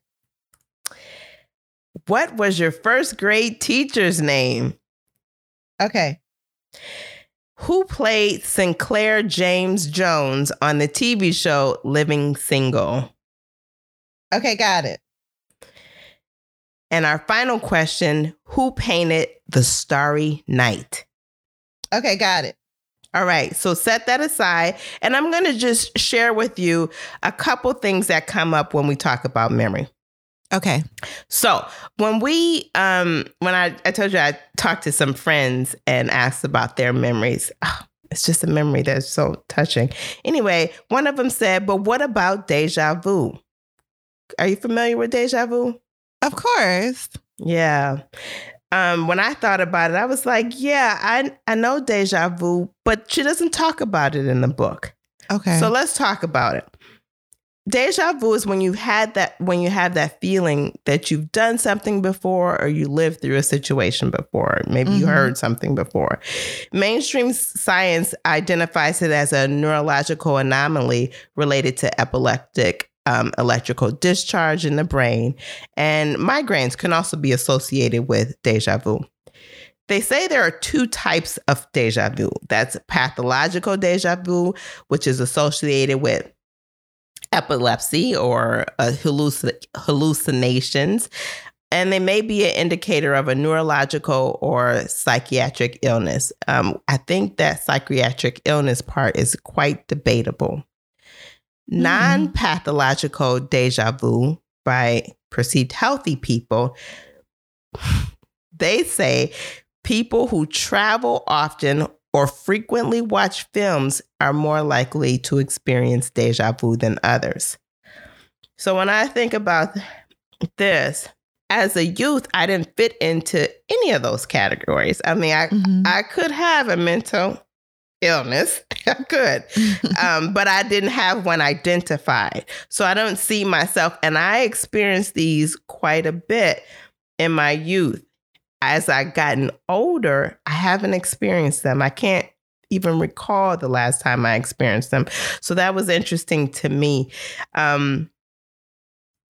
What was your first grade teacher's name? Okay. Who played Sinclair James Jones on the TV show Living Single? Okay, got it. And our final question Who painted The Starry Night? Okay, got it. All right, so set that aside. And I'm going to just share with you a couple things that come up when we talk about memory. Okay. So when we, um, when I, I told you I talked to some friends and asked about their memories, oh, it's just a memory that's so touching. Anyway, one of them said, "But what about deja vu? Are you familiar with deja vu?" Of course. Yeah. Um, when I thought about it, I was like, "Yeah, I I know deja vu, but she doesn't talk about it in the book." Okay. So let's talk about it. Deja vu is when you've had that when you have that feeling that you've done something before or you lived through a situation before. Maybe you Mhm. heard something before. Mainstream science identifies it as a neurological anomaly related to epileptic um, electrical discharge in the brain, and migraines can also be associated with deja vu. They say there are two types of deja vu. That's pathological deja vu, which is associated with epilepsy or uh, halluc- hallucinations. And they may be an indicator of a neurological or psychiatric illness. Um, I think that psychiatric illness part is quite debatable. Non pathological deja vu by perceived healthy people, they say people who travel often or frequently watch films are more likely to experience deja vu than others. So when I think about this, as a youth, I didn't fit into any of those categories. I mean, I Mhm. I could have a mental illness. Good. Um, but I didn't have one identified. So I don't see myself, and I experienced these quite a bit in my youth. As I've gotten older, I haven't experienced them. I can't even recall the last time I experienced them. So that was interesting to me. Um,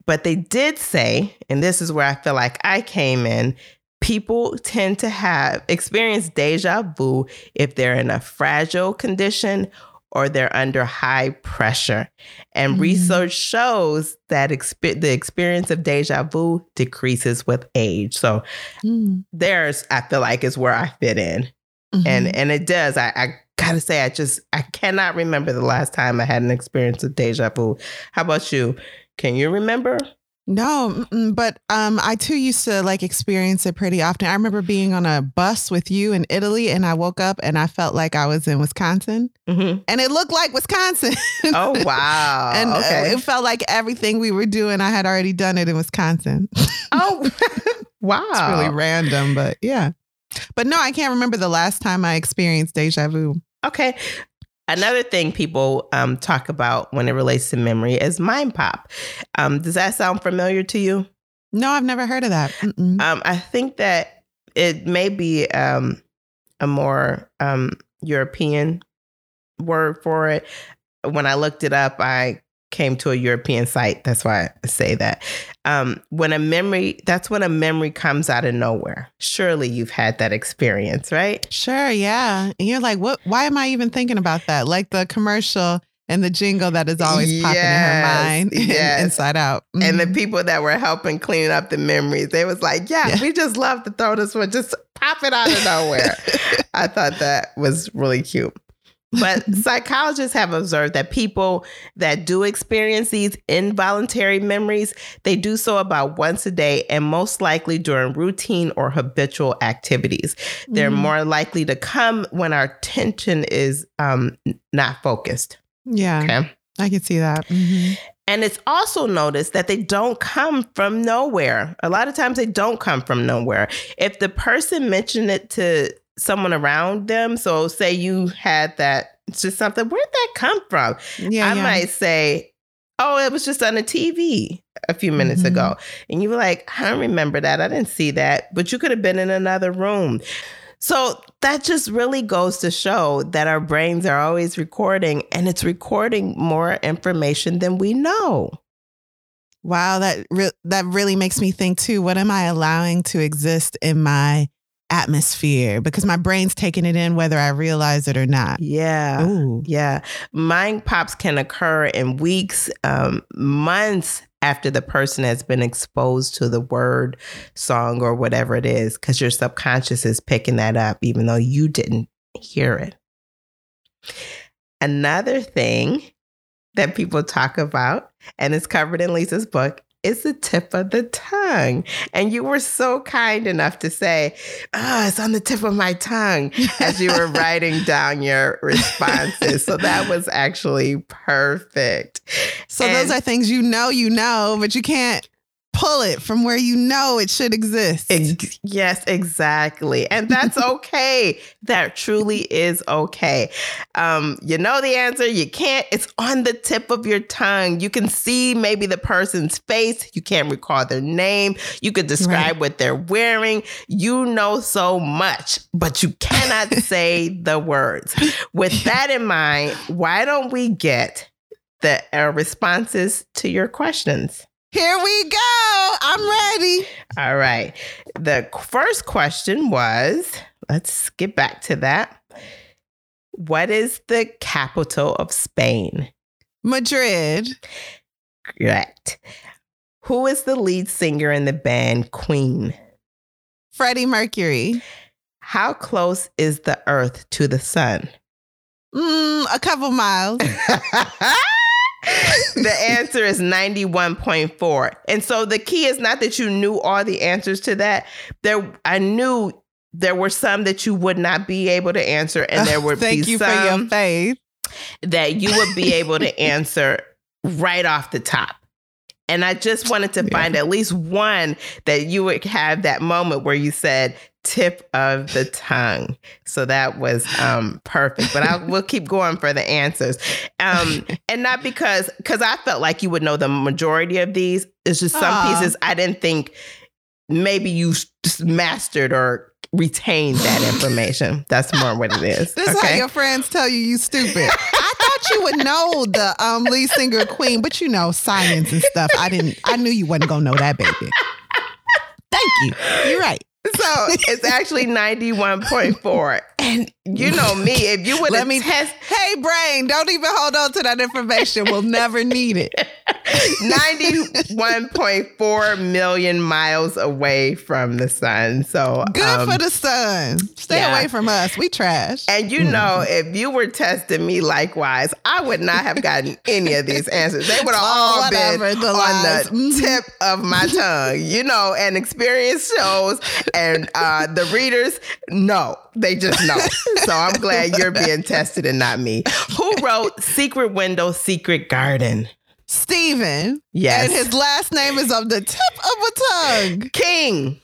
but they did say, and this is where I feel like I came in, people tend to have experience deja vu if they're in a fragile condition or they're under high pressure. And Mhm. research shows that exp- the experience of deja vu decreases with age. So Mm. there's, I feel like, is where I fit in. Mhm. And and it does. I, I gotta say, I just I cannot remember the last time I had an experience of deja vu. How about you? Can you remember? No, but um, I too used to like experience it pretty often. I remember being on a bus with you in Italy, and I woke up and I felt like I was in Wisconsin, hmm and it looked like Wisconsin. Oh wow! and uh, okay. it felt like everything we were doing, I had already done it in Wisconsin. oh wow! It's really random, but yeah. But no, I can't remember the last time I experienced deja vu. Okay. Another thing people um, talk about when it relates to memory is mind pop. Um, does that sound familiar to you? No, I've never heard of that. Um, I think that it may be um, a more um, European word for it. When I looked it up, I came to a European site. That's why I say that. Um, when a memory, that's when a memory comes out of nowhere. Surely you've had that experience, right? Sure, yeah. And you're like, what? Why am I even thinking about that? Like the commercial and the jingle that is always popping in her mind, yes. inside out. And the Mhm. people that were helping clean up the memories, they was like, yeah, Yeah. we just love to throw this one, just pop it out of nowhere. I thought that was really cute. But psychologists have observed that people that do experience these involuntary memories, they do so about once a day and most likely during routine or habitual activities. They're Mhm. more likely to come when our attention is um, not focused. Yeah, Okay. I can see that. Mhm. And it's also noticed that they don't come from nowhere. A lot of times they don't come from nowhere. If the person mentioned it to someone around them, so say you had that, it's just something, where'd that come from? Yeah, I yeah. might say, oh, it was just on the TV a few minutes Mhm. ago. And you were like, I don't remember that. I didn't see that. But you could have been in another room. So that just really goes to show that our brains are always recording and it's recording more information than we know. Wow, that re- that really makes me think too. What am I allowing to exist in my atmosphere because my brain's taking it in whether I realize it or not. Yeah. Ooh. Yeah. Mind pops can occur in weeks, um, months after the person has been exposed to the word, song, or whatever it is, because your subconscious is picking that up, even though you didn't hear it. Another thing that people talk about, and it's covered in Lisa's book, is the tip of the tongue. And you were so kind enough to say, Oh, it's on the tip of my tongue as you were writing down your responses. So that was actually perfect. So those are things you know you know, but you can't pull it from where you know it should exist. Ex- yes, exactly. And that's okay. that truly is okay. Um, you know the answer, you can't, it's on the tip of your tongue. You can see maybe the person's face, you can't recall their name, you could describe what they're wearing. You know so much, but you cannot say the words. With that in mind, why don't we get the uh, responses to your questions? Here we go. I'm ready. All right. The first question was let's get back to that. What is the capital of Spain? Madrid. Correct. Who is the lead singer in the band Queen? Freddie Mercury. How close is the Earth to the sun? Mm, a couple miles. the answer is 91.4. And so the key is not that you knew all the answers to that. There I knew there were some that you would not be able to answer and there would Thank be you some for your faith. that you would be able to answer right off the top. And I just wanted to Yeah. find at least one that you would have that moment where you said tip of the tongue. So that was um, perfect. But I will keep going for the answers. Um, and not because because I felt like you would know the majority of these. It's just some Aw. pieces I didn't think maybe you mastered or retained that information. That's more what it is. This is how your friends tell you you stupid. I thought you would know the um, lead singer Queen, but you know science and stuff. I didn't. I knew you wasn't gonna know that, baby. Thank you. You're right. So it's actually 91.4. And you know me, if you would Let have me- test Hey, brain, don't even hold on to that information. We'll never need it. 91.4 million miles away from the sun. So Good um, for the sun. Stay yeah. away from us. We trash. and you know, if you were testing me likewise, I would not have gotten any of these answers. They would have all been the on lies. the Mhm. tip of my tongue, you know, and experience shows and uh, the readers, no, they just know. So I'm glad you're being tested and not me. Who wrote Secret Window, Secret Garden? Stephen. Yes. And his last name is on the tip of a tongue. King.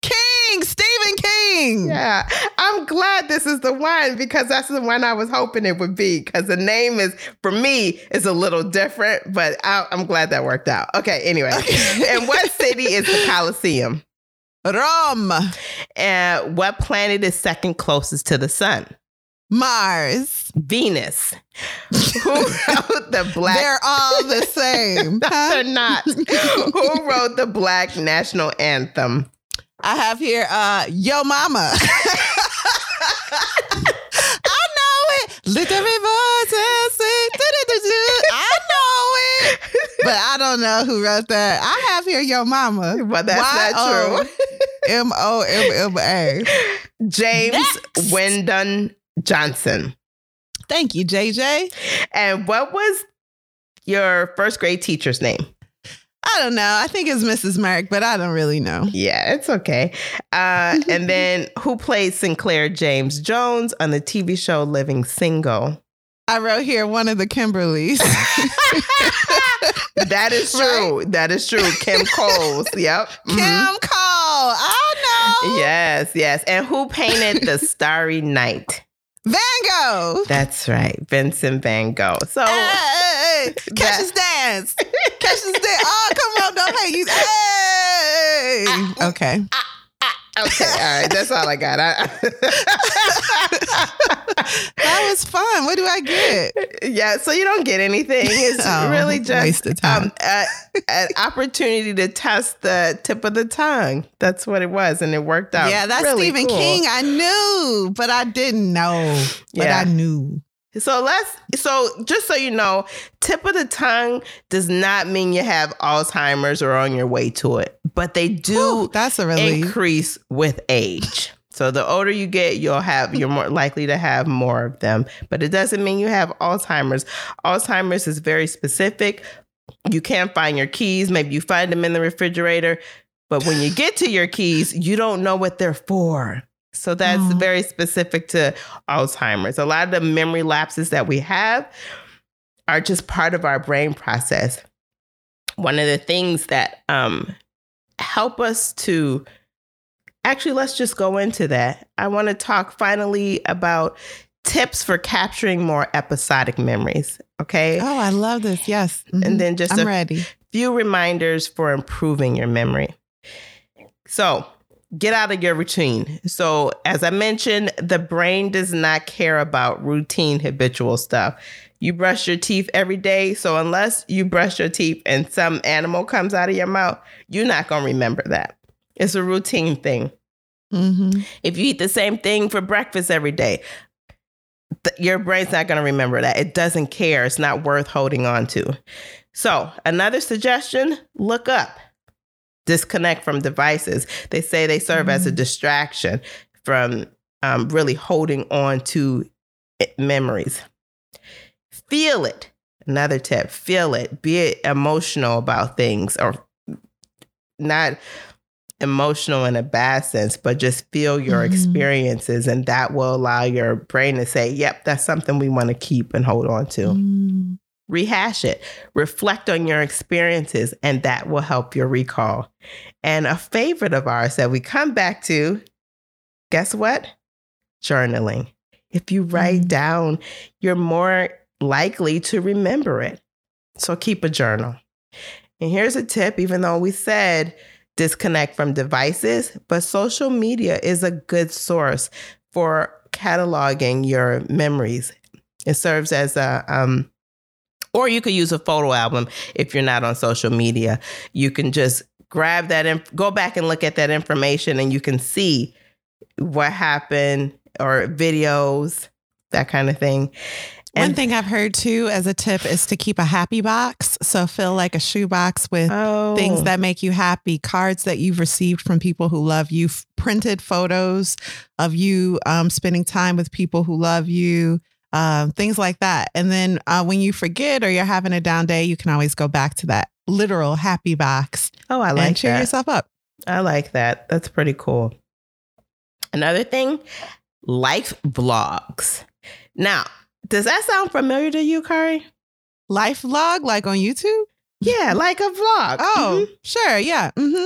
King. Stephen King. Yeah, I'm glad this is the one because that's the one I was hoping it would be because the name is for me is a little different, but I, I'm glad that worked out. Okay, anyway, and what city is the Colosseum? Rome. And what planet is second closest to the sun? Mars. Venus. Who wrote the black? They're all the same. Huh? they're not. Who wrote the black national anthem? I have here uh Yo Mama. I know it. Lift every voice and sing. Do-do-do-do. I know it. But I don't know who wrote that. I have here your Mama. But that's not true. M O M M A. James Next. Weldon Johnson. Thank you, JJ. And what was your first grade teacher's name? I don't know. I think it's Mrs. Merrick, but I don't really know. Yeah, it's okay. Uh, and then who played Sinclair James Jones on the TV show Living Single? I wrote here one of the Kimberlys. That is true. That is true. Kim Coles. Yep. Kim Mhm. Cole. I know. Yes, yes. And who painted The Starry Night? Van Gogh. That's right. Vincent van Gogh. So Hey, hey, hey. Catch us dance. Catch us dance. Oh, come on, don't hate you. Hey. Okay. Okay, all right. That's all I got. I- that was fun. What do I get? Yeah, so you don't get anything. It's Oh, really just um, a, an opportunity to test the tip of the tongue. That's what it was, and it worked out. yeah, that's really Stephen cool. King. I knew, but I didn't know. But Yeah. I knew. So let's so just so you know, tip of the tongue does not mean you have Alzheimer's or on your way to it, but they do Whew, that's a relief. increase with age. So the older you get, you'll have you're more likely to have more of them, but it doesn't mean you have Alzheimer's. Alzheimer's is very specific. You can't find your keys, maybe you find them in the refrigerator, but when you get to your keys, you don't know what they're for. So that's Oh. very specific to Alzheimer's. A lot of the memory lapses that we have are just part of our brain process. One of the things that um, help us to actually, let's just go into that. I want to talk finally about tips for capturing more episodic memories. Okay. Oh, I love this. Yes. Mhm. And then just I'm a ready. few reminders for improving your memory. So, get out of your routine. So, as I mentioned, the brain does not care about routine, habitual stuff. You brush your teeth every day. So, unless you brush your teeth and some animal comes out of your mouth, you're not going to remember that. It's a routine thing. hmm If you eat the same thing for breakfast every day, th- your brain's not going to remember that. It doesn't care. It's not worth holding on to. So, another suggestion look up, disconnect from devices. They say they serve as a distraction from um, really holding on to memories. Feel it. Another tip feel it. Be emotional about things or not emotional in a bad sense, but just feel your Mhm. experiences. And that will allow your brain to say, yep, that's something we want to keep and hold on to. Mm. Rehash it, reflect on your experiences, and that will help your recall. And a favorite of ours that we come back to, guess what? Journaling. If you write Mm. down, you're more likely to remember it. So keep a journal. And here's a tip even though we said disconnect from devices, but social media is a good source for cataloging your memories. It serves as a, um, or you could use a photo album if you're not on social media. You can just grab that and go back and look at that information and you can see what happened or videos, that kind of thing. One thing I've heard too as a tip is to keep a happy box. So fill like a shoebox with Oh, things that make you happy, cards that you've received from people who love you, printed photos of you um, spending time with people who love you, um, things like that. And then uh, when you forget or you're having a down day, you can always go back to that literal happy box oh, I and like cheer that. yourself up. I like that. That's pretty cool. Another thing, life vlogs. Now, does that sound familiar to you, Kari? Life vlog, like on YouTube. Yeah, like a vlog. Oh, Mhm. sure. Yeah. hmm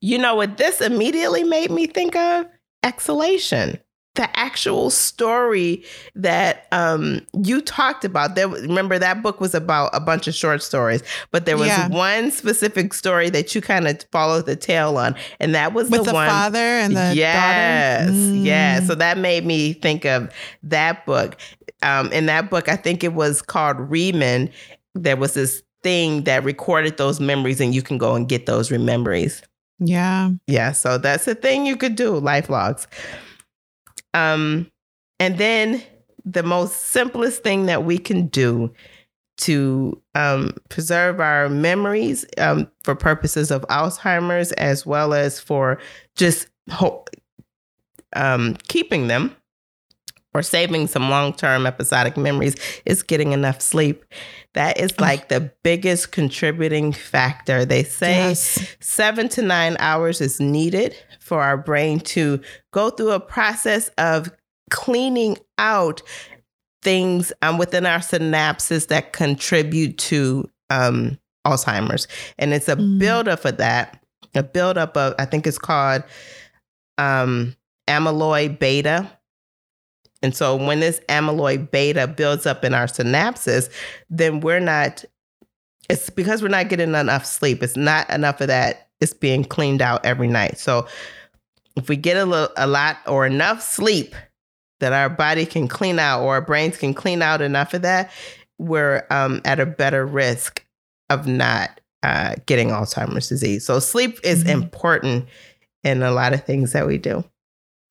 You know what this immediately made me think of? Exhalation. The actual story that um, you talked about. There, remember that book was about a bunch of short stories, but there was Yeah. one specific story that you kind of followed the tail on, and that was With the, the, one. father and the yes, daughter. yeah. Mm. So that made me think of that book. Um, in that book, I think it was called Remem. There was this thing that recorded those memories, and you can go and get those memories. Yeah. Yeah, so that's a thing you could do, life logs. Um, and then the most simplest thing that we can do to um, preserve our memories um, for purposes of Alzheimer's as well as for just ho- um, keeping them or saving some long term episodic memories is getting enough sleep. That is like the biggest contributing factor. They say Yes. seven to nine hours is needed for our brain to go through a process of cleaning out things um, within our synapses that contribute to um, Alzheimer's. And it's a Mm. buildup of that, a buildup of, I think it's called um, amyloid beta. And so when this amyloid beta builds up in our synapses, then we're not, it's because we're not getting enough sleep. It's not enough of that. It's being cleaned out every night. So if we get a little, a lot or enough sleep, that our body can clean out or our brains can clean out enough of that, we're um, at a better risk of not uh, getting Alzheimer's disease. So sleep is mm-hmm. important in a lot of things that we do.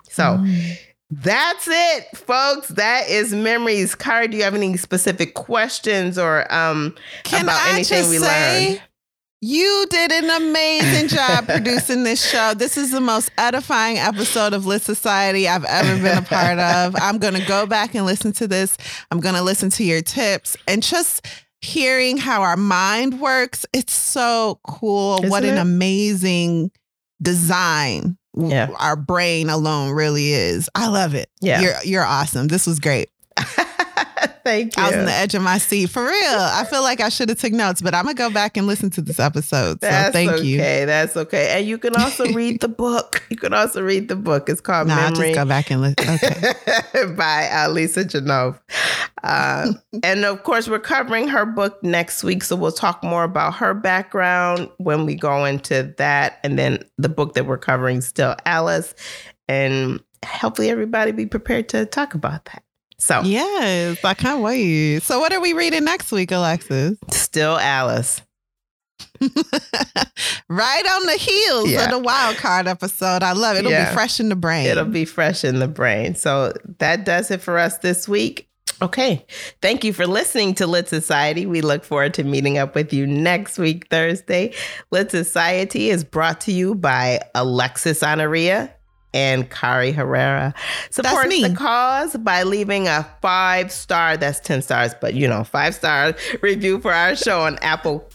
So mm. That's it, folks. That is memories. Kari, do you have any specific questions or um, Can about I anything we say, learned? You did an amazing job producing this show. This is the most edifying episode of Lit Society I've ever been a part of. I'm going to go back and listen to this. I'm going to listen to your tips and just hearing how our mind works. It's so cool. Isn't what an amazing design yeah. our brain alone really is. I love it. Yeah. You're you're awesome. This was great. Thank you. I was on the edge of my seat for real. I feel like I should have took notes, but I'm gonna go back and listen to this episode. So That's thank okay. you. Okay, that's okay. And you can also read the book. You can also read the book. It's called no, Memory. I'll just go back and listen. Okay. by uh, Lisa. Uh, and of course, we're covering her book next week, so we'll talk more about her background when we go into that, and then the book that we're covering, still Alice, and hopefully everybody be prepared to talk about that. So yes, I can't wait. So what are we reading next week, Alexis? Still Alice. right on the heels yeah. of the wild card episode. I love it. It'll yeah. be fresh in the brain. It'll be fresh in the brain. So that does it for us this week. Okay. Thank you for listening to Lit Society. We look forward to meeting up with you next week, Thursday. Lit Society is brought to you by Alexis Honoria and Kari Herrera. Support the cause by leaving a five star, that's 10 stars, but you know, five star review for our show on Apple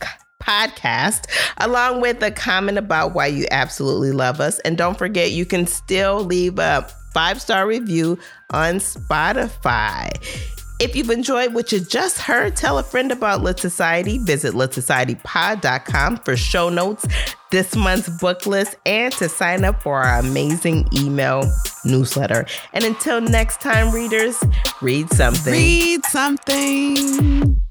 Podcast, along with a comment about why you absolutely love us. And don't forget, you can still leave a five star review on Spotify. If you've enjoyed what you just heard, tell a friend about Lit Society. Visit litsocietypod.com for show notes, this month's book list, and to sign up for our amazing email newsletter. And until next time, readers, read something. Read something.